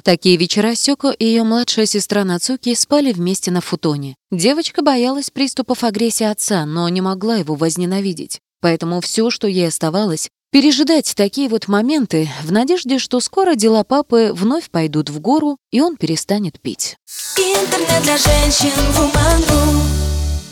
В такие вечера Сёко и ее младшая сестра Нацуки спали вместе на футоне. Девочка боялась приступов агрессии отца, но не могла его возненавидеть. Поэтому все, что ей оставалось, пережидать такие вот моменты в надежде, что скоро дела папы вновь пойдут в гору, и он перестанет пить. Интернет для женщин Woman.ru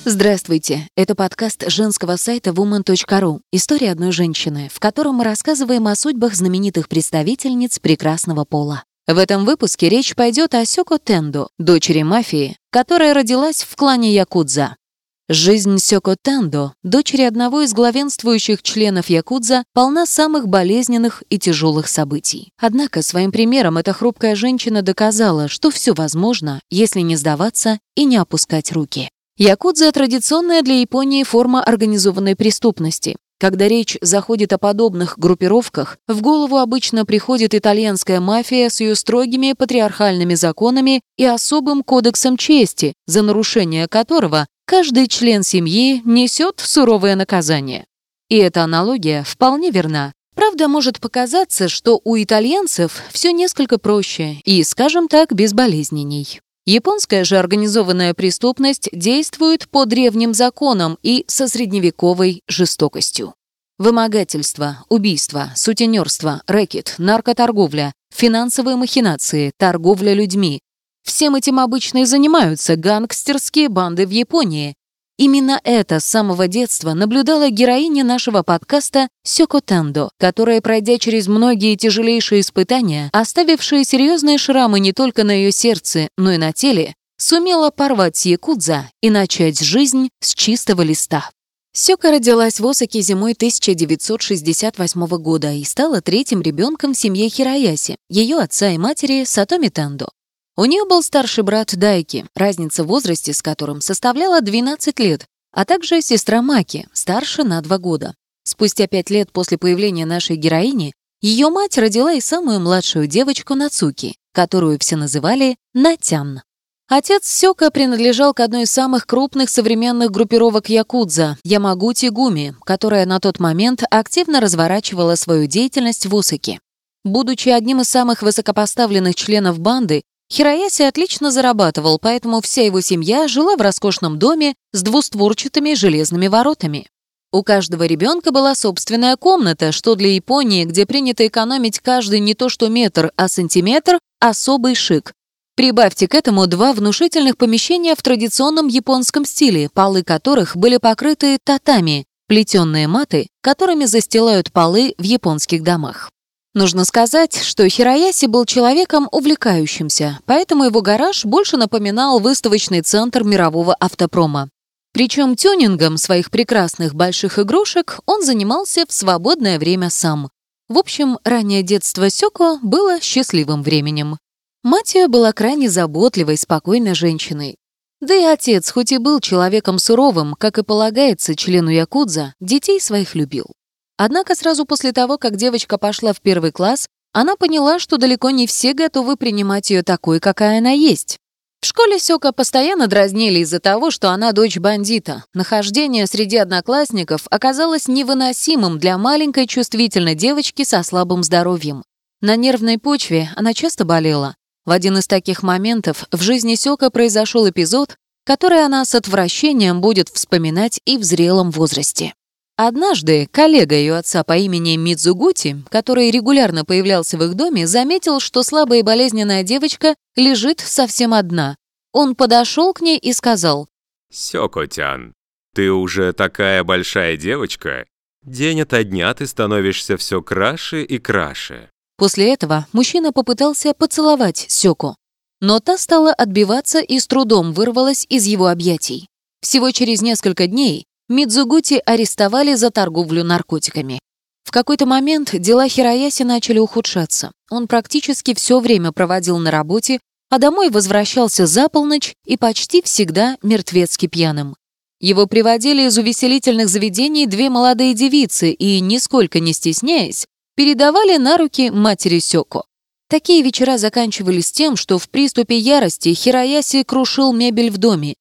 Здравствуйте, это подкаст женского сайта woman.ru «История одной женщины», в котором мы рассказываем о судьбах знаменитых представительниц прекрасного пола. В этом выпуске речь пойдет о Сёко Тендо, дочери мафии, которая родилась в клане Якудза. Жизнь Сёко Тендо, дочери одного из главенствующих членов Якудза, полна самых болезненных и тяжелых событий. Однако своим примером эта хрупкая женщина доказала, что все возможно, если не сдаваться и не опускать руки. Якудза – традиционная для Японии форма организованной преступности. Когда речь заходит о подобных группировках, в голову обычно приходит итальянская мафия с ее строгими патриархальными законами и особым кодексом чести, за нарушение которого каждый член семьи несет суровое наказание. И эта аналогия вполне верна. Правда, может показаться, что у итальянцев все несколько проще и, скажем так, безболезненней. Японская же организованная преступность действует по древним законам и со средневековой жестокостью. Вымогательство, убийство, сутенерство, рэкет, наркоторговля, финансовые махинации, торговля людьми, Всем этим обычно и занимаются гангстерские банды в Японии. Именно это с самого детства наблюдала героиня нашего подкаста Сёко Тендо, которая, пройдя через многие тяжелейшие испытания, оставившие серьезные шрамы не только на ее сердце, но и на теле, сумела порвать якудза и начать жизнь с чистого листа. Сёка родилась в Осаке зимой 1968 года и стала третьим ребенком в семье Хирояси, ее отца и матери Сатоми Тендо. У нее был старший брат Дайки, разница в возрасте с которым составляла 12 лет, а также сестра Маки, старше на 2 года. Спустя пять лет после появления нашей героини ее мать родила и самую младшую девочку Нацуки, которую все называли Натян. Отец Сёка принадлежал к одной из самых крупных современных группировок Якудза – Ямагути Гуми, которая на тот момент активно разворачивала свою деятельность в Усаке. Будучи одним из самых высокопоставленных членов банды, Хирояси отлично зарабатывал, поэтому вся его семья жила в роскошном доме с двустворчатыми железными воротами. У каждого ребенка была собственная комната, что для Японии, где принято экономить каждый не то что метр, а сантиметр, особый шик. Прибавьте к этому два внушительных помещения в традиционном японском стиле, полы которых были покрыты татами, плетеные маты, которыми застилают полы в японских домах. Нужно сказать, что Хирояси был человеком увлекающимся, поэтому его гараж больше напоминал выставочный центр мирового автопрома. Причем тюнингом своих прекрасных больших игрушек он занимался в свободное время сам. В общем, раннее детство Сёко было счастливым временем. Мать была крайне заботливой, спокойной женщиной. Да и отец, хоть и был человеком суровым, как и полагается члену Якудза, детей своих любил. Однако сразу после того, как девочка пошла в первый класс, она поняла, что далеко не все готовы принимать ее такой, какая она есть. В школе Сёка постоянно дразнили из-за того, что она дочь бандита. Нахождение среди одноклассников оказалось невыносимым для маленькой чувствительной девочки со слабым здоровьем. На нервной почве она часто болела. В один из таких моментов в жизни Сёка произошел эпизод, который она с отвращением будет вспоминать и в зрелом возрасте. Однажды коллега ее отца по имени Мидзугути, который регулярно появлялся в их доме, заметил, что слабая и болезненная девочка лежит совсем одна. Он подошел к ней и сказал, «Сёкотян, ты уже такая большая девочка. День ото дня ты становишься все краше и краше». После этого мужчина попытался поцеловать Сёку, но та стала отбиваться и с трудом вырвалась из его объятий. Всего через несколько дней Мидзугути арестовали за торговлю наркотиками. В какой-то момент дела Хирояси начали ухудшаться. Он практически все время проводил на работе, а домой возвращался за полночь и почти всегда мертвецки пьяным. Его приводили из увеселительных заведений две молодые девицы и, нисколько не стесняясь, передавали на руки матери Сёко. Такие вечера заканчивались тем, что в приступе ярости Хирояси крушил мебель в доме,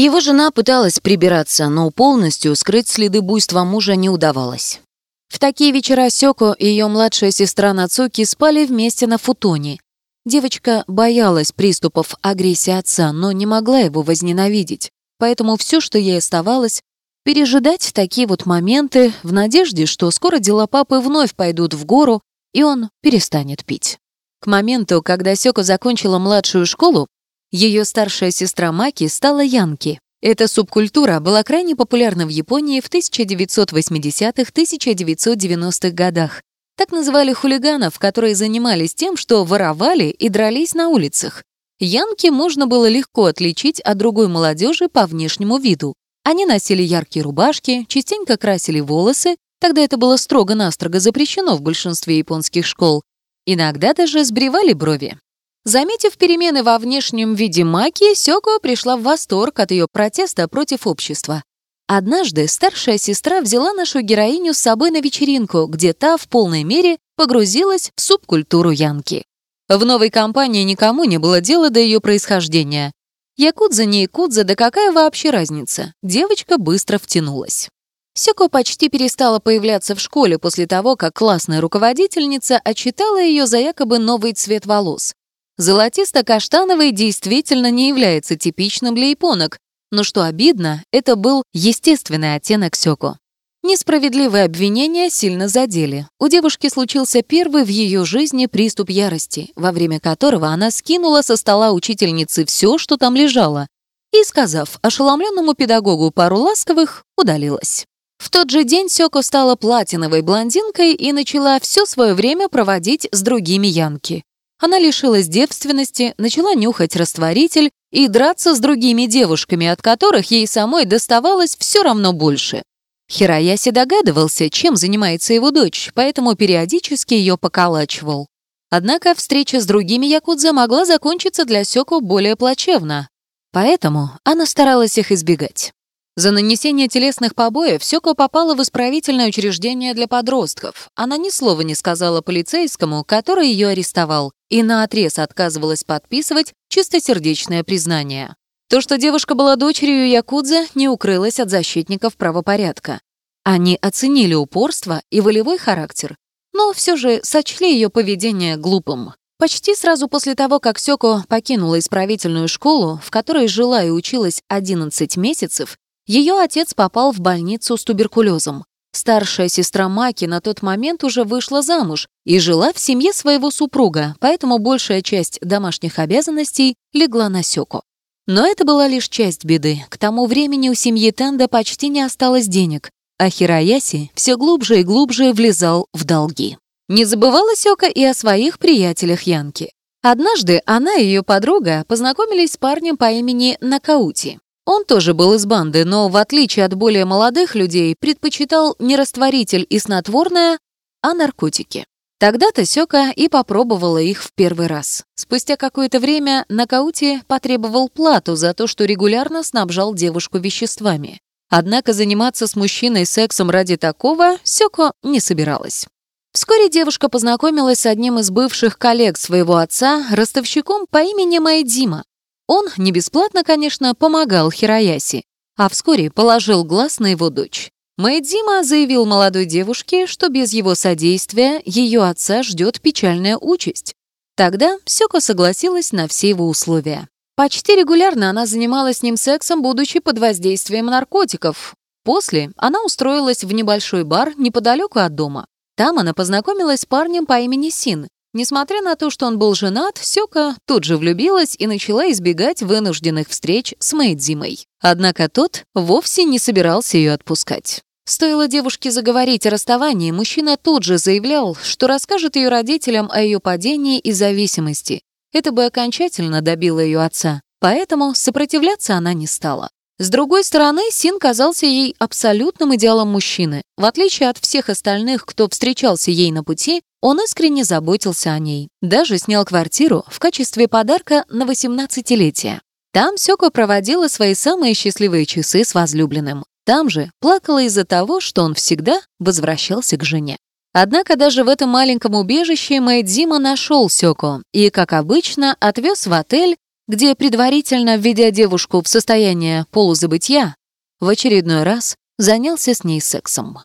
его жена пыталась прибираться, но полностью скрыть следы буйства мужа не удавалось. В такие вечера Сёко и ее младшая сестра Нацуки спали вместе на футоне. Девочка боялась приступов агрессии отца, но не могла его возненавидеть. Поэтому все, что ей оставалось, пережидать такие вот моменты в надежде, что скоро дела папы вновь пойдут в гору, и он перестанет пить. К моменту, когда Сёко закончила младшую школу, ее старшая сестра Маки стала Янки. Эта субкультура была крайне популярна в Японии в 1980-1990-х годах. Так называли хулиганов, которые занимались тем, что воровали и дрались на улицах. Янки можно было легко отличить от другой молодежи по внешнему виду. Они носили яркие рубашки, частенько красили волосы, тогда это было строго-настрого запрещено в большинстве японских школ. Иногда даже сбривали брови. Заметив перемены во внешнем виде Маки, Сёко пришла в восторг от ее протеста против общества. Однажды старшая сестра взяла нашу героиню с собой на вечеринку, где та в полной мере погрузилась в субкультуру Янки. В новой компании никому не было дела до ее происхождения. Якудза не якудза, да какая вообще разница? Девочка быстро втянулась. Сёко почти перестала появляться в школе после того, как классная руководительница отчитала ее за якобы новый цвет волос. Золотисто-каштановый действительно не является типичным для японок, но что обидно, это был естественный оттенок Сёко. Несправедливые обвинения сильно задели. У девушки случился первый в ее жизни приступ ярости, во время которого она скинула со стола учительницы все, что там лежало, и, сказав ошеломленному педагогу пару ласковых, удалилась. В тот же день Сёко стала платиновой блондинкой и начала все свое время проводить с другими Янки. Она лишилась девственности, начала нюхать растворитель и драться с другими девушками, от которых ей самой доставалось все равно больше. Хирояси догадывался, чем занимается его дочь, поэтому периодически ее поколачивал. Однако встреча с другими якудза могла закончиться для Сёко более плачевно, поэтому она старалась их избегать. За нанесение телесных побоев Сёко попала в исправительное учреждение для подростков. Она ни слова не сказала полицейскому, который ее арестовал, и наотрез отказывалась подписывать чистосердечное признание. То, что девушка была дочерью Якудза, не укрылось от защитников правопорядка. Они оценили упорство и волевой характер, но все же сочли ее поведение глупым. Почти сразу после того, как Сёко покинула исправительную школу, в которой жила и училась 11 месяцев, ее отец попал в больницу с туберкулезом. Старшая сестра Маки на тот момент уже вышла замуж и жила в семье своего супруга, поэтому большая часть домашних обязанностей легла на Сёко. Но это была лишь часть беды. К тому времени у семьи Тенда почти не осталось денег, а Хирояси все глубже и глубже влезал в долги. Не забывала Сёка и о своих приятелях Янки. Однажды она и ее подруга познакомились с парнем по имени Накаути. Он тоже был из банды, но, в отличие от более молодых людей, предпочитал не растворитель и снотворное, а наркотики. Тогда-то Сёка и попробовала их в первый раз. Спустя какое-то время Накаути потребовал плату за то, что регулярно снабжал девушку веществами. Однако заниматься с мужчиной сексом ради такого Сёко не собиралась. Вскоре девушка познакомилась с одним из бывших коллег своего отца, ростовщиком по имени Майдима. Он, не бесплатно, конечно, помогал Хирояси, а вскоре положил глаз на его дочь. Мэйдзима заявил молодой девушке, что без его содействия ее отца ждет печальная участь. Тогда Сёко согласилась на все его условия. Почти регулярно она занималась с ним сексом, будучи под воздействием наркотиков. После она устроилась в небольшой бар неподалеку от дома. Там она познакомилась с парнем по имени Син. Несмотря на то, что он был женат, Сёка тут же влюбилась и начала избегать вынужденных встреч с Мэйдзимой. Однако тот вовсе не собирался ее отпускать. Стоило девушке заговорить о расставании, мужчина тут же заявлял, что расскажет ее родителям о ее падении и зависимости. Это бы окончательно добило ее отца, поэтому сопротивляться она не стала. С другой стороны, Син казался ей абсолютным идеалом мужчины. В отличие от всех остальных, кто встречался ей на пути, он искренне заботился о ней. Даже снял квартиру в качестве подарка на 18-летие. Там Сёко проводила свои самые счастливые часы с возлюбленным. Там же плакала из-за того, что он всегда возвращался к жене. Однако даже в этом маленьком убежище Мэйдзима нашел Сёко и, как обычно, отвез в отель, где, предварительно введя девушку в состояние полузабытия, в очередной раз занялся с ней сексом.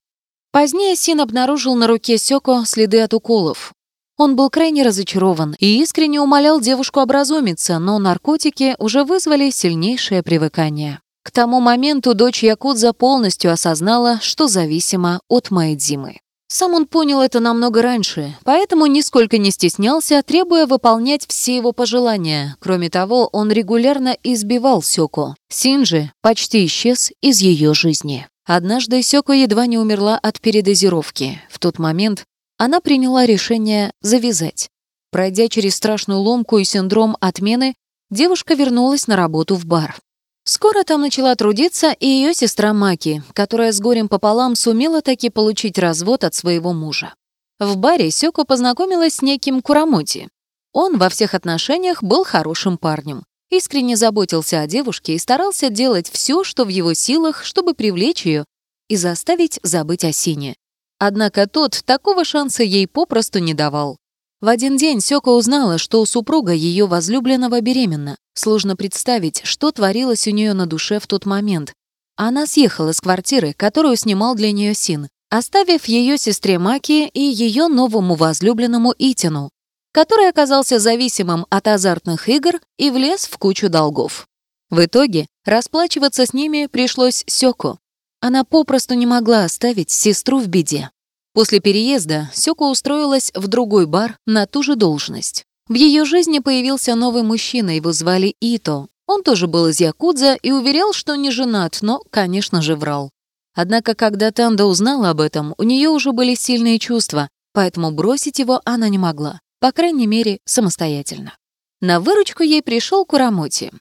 Позднее Син обнаружил на руке Сёко следы от уколов. Он был крайне разочарован и искренне умолял девушку образумиться, но наркотики уже вызвали сильнейшее привыкание. К тому моменту дочь Якудза полностью осознала, что зависима от Майдзимы. Сам он понял это намного раньше, поэтому нисколько не стеснялся, требуя выполнять все его пожелания. Кроме того, он регулярно избивал Сёко. Синджи почти исчез из ее жизни. Однажды Сёко едва не умерла от передозировки. В тот момент она приняла решение завязать. Пройдя через страшную ломку и синдром отмены, девушка вернулась на работу в бар. Скоро там начала трудиться и ее сестра Маки, которая с горем пополам сумела таки получить развод от своего мужа. В баре Сёко познакомилась с неким Курамути. Он во всех отношениях был хорошим парнем, искренне заботился о девушке и старался делать все, что в его силах, чтобы привлечь ее и заставить забыть о Сине. Однако тот такого шанса ей попросту не давал. В один день Сёка узнала, что супруга ее возлюбленного беременна. Сложно представить, что творилось у нее на душе в тот момент. Она съехала с квартиры, которую снимал для нее Син, оставив ее сестре Маки и ее новому возлюбленному Итину, который оказался зависимым от азартных игр и влез в кучу долгов. В итоге расплачиваться с ними пришлось Сёко. Она попросту не могла оставить сестру в беде. После переезда Сёка устроилась в другой бар на ту же должность. В ее жизни появился новый мужчина, его звали Ито. Он тоже был из Якудза и уверял, что не женат, но, конечно же, врал. Однако, когда Танда узнала об этом, у нее уже были сильные чувства, поэтому бросить его она не могла, по крайней мере, самостоятельно. На выручку ей пришел Курамоти.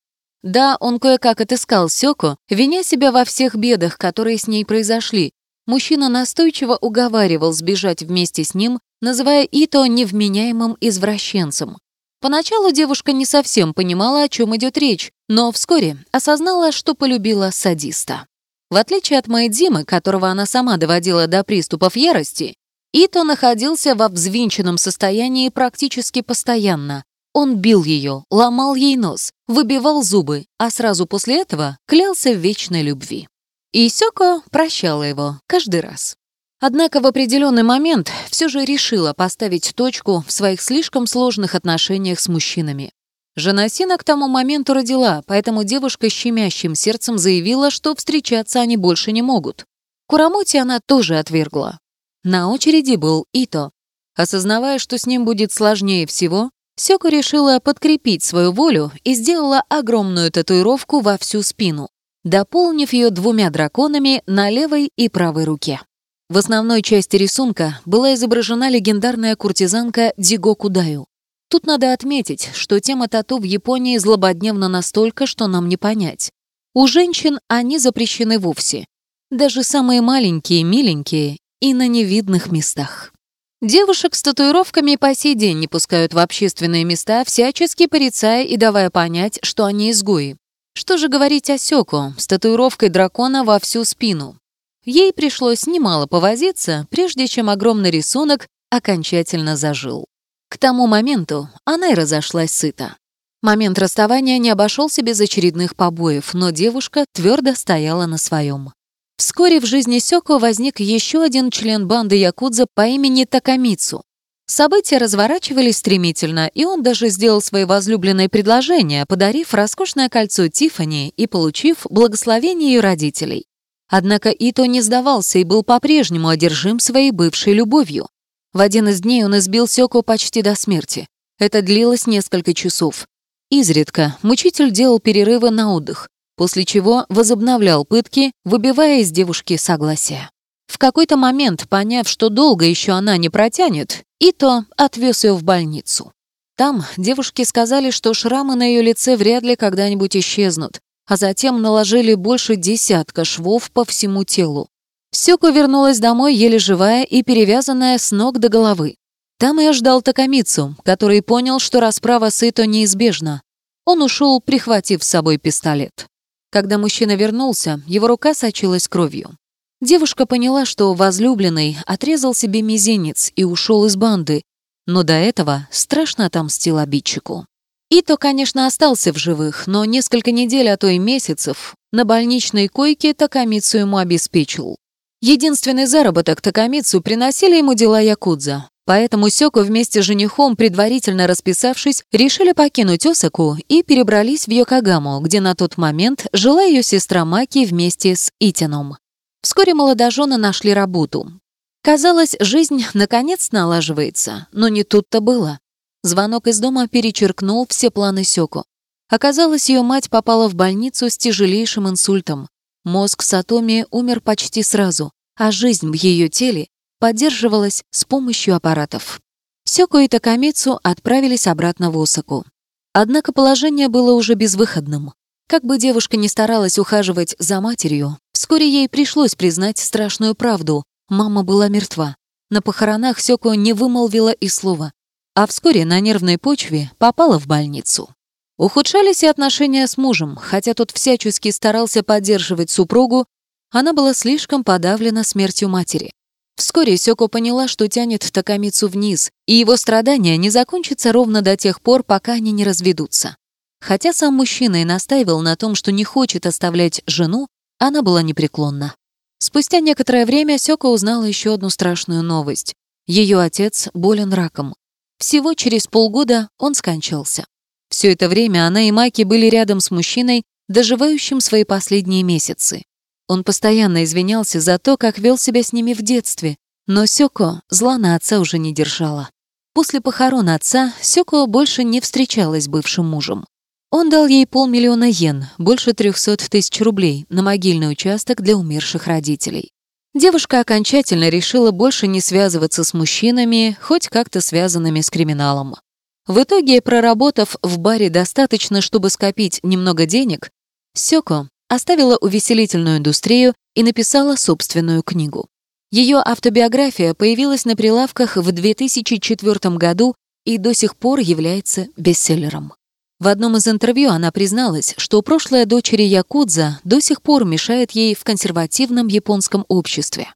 Да, он кое-как отыскал Сёку, виня себя во всех бедах, которые с ней произошли, Мужчина настойчиво уговаривал сбежать вместе с ним, называя Ито невменяемым извращенцем. Поначалу девушка не совсем понимала, о чем идет речь, но вскоре осознала, что полюбила садиста. В отличие от Майдзимы, которого она сама доводила до приступов ярости, Ито находился во взвинченном состоянии практически постоянно. Он бил ее, ломал ей нос, выбивал зубы, а сразу после этого клялся в вечной любви. И Сёко прощала его каждый раз. Однако в определенный момент все же решила поставить точку в своих слишком сложных отношениях с мужчинами. Жена Сина к тому моменту родила, поэтому девушка с щемящим сердцем заявила, что встречаться они больше не могут. Курамоти она тоже отвергла. На очереди был Ито. Осознавая, что с ним будет сложнее всего, Сёко решила подкрепить свою волю и сделала огромную татуировку во всю спину дополнив ее двумя драконами на левой и правой руке. В основной части рисунка была изображена легендарная куртизанка Диго Кудаю. Тут надо отметить, что тема тату в Японии злободневна настолько, что нам не понять. У женщин они запрещены вовсе. Даже самые маленькие, миленькие и на невидных местах. Девушек с татуировками по сей день не пускают в общественные места, всячески порицая и давая понять, что они изгои. Что же говорить о Сёку с татуировкой дракона во всю спину? Ей пришлось немало повозиться, прежде чем огромный рисунок окончательно зажил. К тому моменту она и разошлась сыта. Момент расставания не обошелся без очередных побоев, но девушка твердо стояла на своем. Вскоре в жизни Сёко возник еще один член банды Якудза по имени Такамицу. События разворачивались стремительно, и он даже сделал своей возлюбленной предложение, подарив роскошное кольцо Тиффани и получив благословение ее родителей. Однако Ито не сдавался и был по-прежнему одержим своей бывшей любовью. В один из дней он избил Сёку почти до смерти. Это длилось несколько часов. Изредка мучитель делал перерывы на отдых, после чего возобновлял пытки, выбивая из девушки согласие. В какой-то момент, поняв, что долго еще она не протянет, Ито отвез ее в больницу. Там девушки сказали, что шрамы на ее лице вряд ли когда-нибудь исчезнут, а затем наложили больше десятка швов по всему телу. Сёко вернулась домой еле живая и перевязанная с ног до головы. Там я ждал Такамицу, который понял, что расправа с Ито неизбежна. Он ушел, прихватив с собой пистолет. Когда мужчина вернулся, его рука сочилась кровью. Девушка поняла, что возлюбленный отрезал себе мизинец и ушел из банды, но до этого страшно отомстил обидчику. Ито, конечно, остался в живых, но несколько недель, а то и месяцев на больничной койке Такамицу ему обеспечил. Единственный заработок Такамицу приносили ему дела Якудза. Поэтому Сёко вместе с женихом, предварительно расписавшись, решили покинуть Осаку и перебрались в Йокогаму, где на тот момент жила ее сестра Маки вместе с Итином. Вскоре молодожены нашли работу. Казалось, жизнь наконец налаживается, но не тут-то было. Звонок из дома перечеркнул все планы Сёко. Оказалось, ее мать попала в больницу с тяжелейшим инсультом. Мозг Сатоми умер почти сразу, а жизнь в ее теле поддерживалась с помощью аппаратов. Сёко и Такамицу отправились обратно в Осаку. Однако положение было уже безвыходным. Как бы девушка ни старалась ухаживать за матерью, вскоре ей пришлось признать страшную правду. Мама была мертва. На похоронах Сёко не вымолвила и слова, а вскоре на нервной почве попала в больницу. Ухудшались и отношения с мужем, хотя тот всячески старался поддерживать супругу, она была слишком подавлена смертью матери. Вскоре Сёко поняла, что тянет Такамицу вниз, и его страдания не закончатся ровно до тех пор, пока они не разведутся. Хотя сам мужчина и настаивал на том, что не хочет оставлять жену, она была непреклонна. Спустя некоторое время Сёка узнала еще одну страшную новость. Ее отец болен раком. Всего через полгода он скончался. Все это время она и Маки были рядом с мужчиной, доживающим свои последние месяцы. Он постоянно извинялся за то, как вел себя с ними в детстве, но Сёко зла на отца уже не держала. После похорон отца Сёко больше не встречалась с бывшим мужем. Он дал ей полмиллиона йен, больше 300 тысяч рублей, на могильный участок для умерших родителей. Девушка окончательно решила больше не связываться с мужчинами, хоть как-то связанными с криминалом. В итоге, проработав в баре достаточно, чтобы скопить немного денег, Сёко оставила увеселительную индустрию и написала собственную книгу. Ее автобиография появилась на прилавках в 2004 году и до сих пор является бестселлером. В одном из интервью она призналась, что прошлое дочери Якудза до сих пор мешает ей в консервативном японском обществе.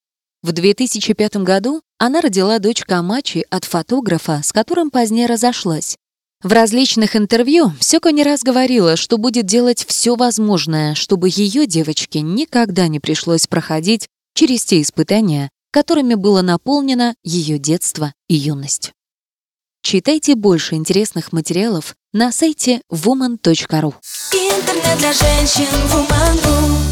В 2005 году она родила дочь Камачи от фотографа, с которым позднее разошлась, в различных интервью Сёка не раз говорила, что будет делать все возможное, чтобы ее девочке никогда не пришлось проходить через те испытания, которыми было наполнено ее детство и юность. Читайте больше интересных материалов на сайте woman.ru. Интернет для женщин woman.ru